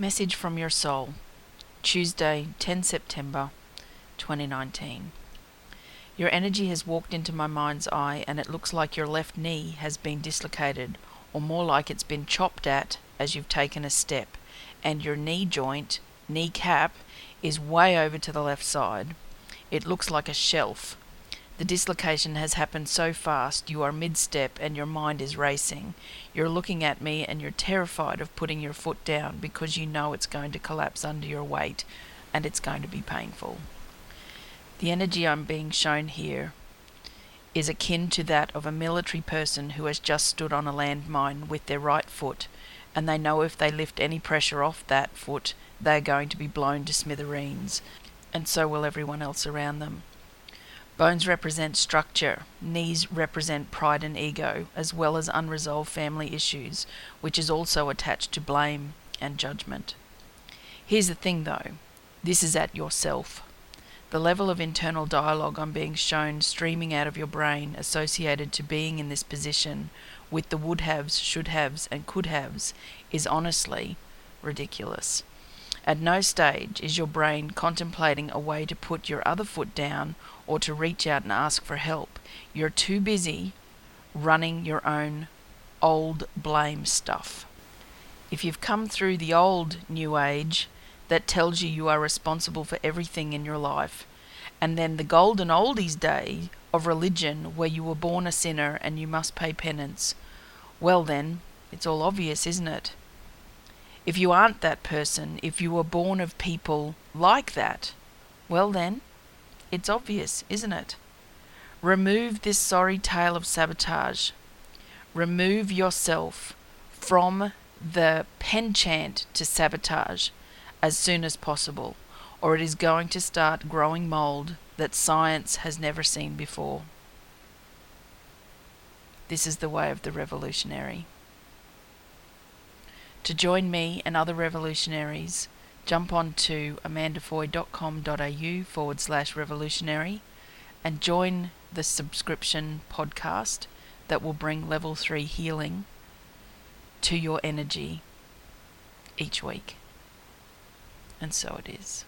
Message from Your Soul, Tuesday, 10 September 2019. Your energy has walked into my mind's eye, and it looks like your left knee has been dislocated, or more like it's been chopped at as you've taken a step, and your knee joint, kneecap, is way over to the left side. It looks like a shelf, the dislocation has happened so fast, you are mid step and your mind is racing. You're looking at me and you're terrified of putting your foot down because you know it's going to collapse under your weight and it's going to be painful. The energy I'm being shown here is akin to that of a military person who has just stood on a landmine with their right foot, and they know if they lift any pressure off that foot, they're going to be blown to smithereens, and so will everyone else around them. Bones represent structure, knees represent pride and ego, as well as unresolved family issues, which is also attached to blame and judgment. Here's the thing though this is at yourself. The level of internal dialogue I'm being shown streaming out of your brain associated to being in this position with the would haves, should haves, and could haves is honestly ridiculous. At no stage is your brain contemplating a way to put your other foot down or to reach out and ask for help. You're too busy running your own old blame stuff. If you've come through the old New Age that tells you you are responsible for everything in your life, and then the golden oldies day of religion where you were born a sinner and you must pay penance, well then, it's all obvious, isn't it? If you aren't that person, if you were born of people like that, well then, it's obvious, isn't it? Remove this sorry tale of sabotage. Remove yourself from the penchant to sabotage as soon as possible, or it is going to start growing mold that science has never seen before. This is the way of the revolutionary. To join me and other revolutionaries, jump on to amandafoy.com.au forward slash revolutionary and join the subscription podcast that will bring level 3 healing to your energy each week. And so it is.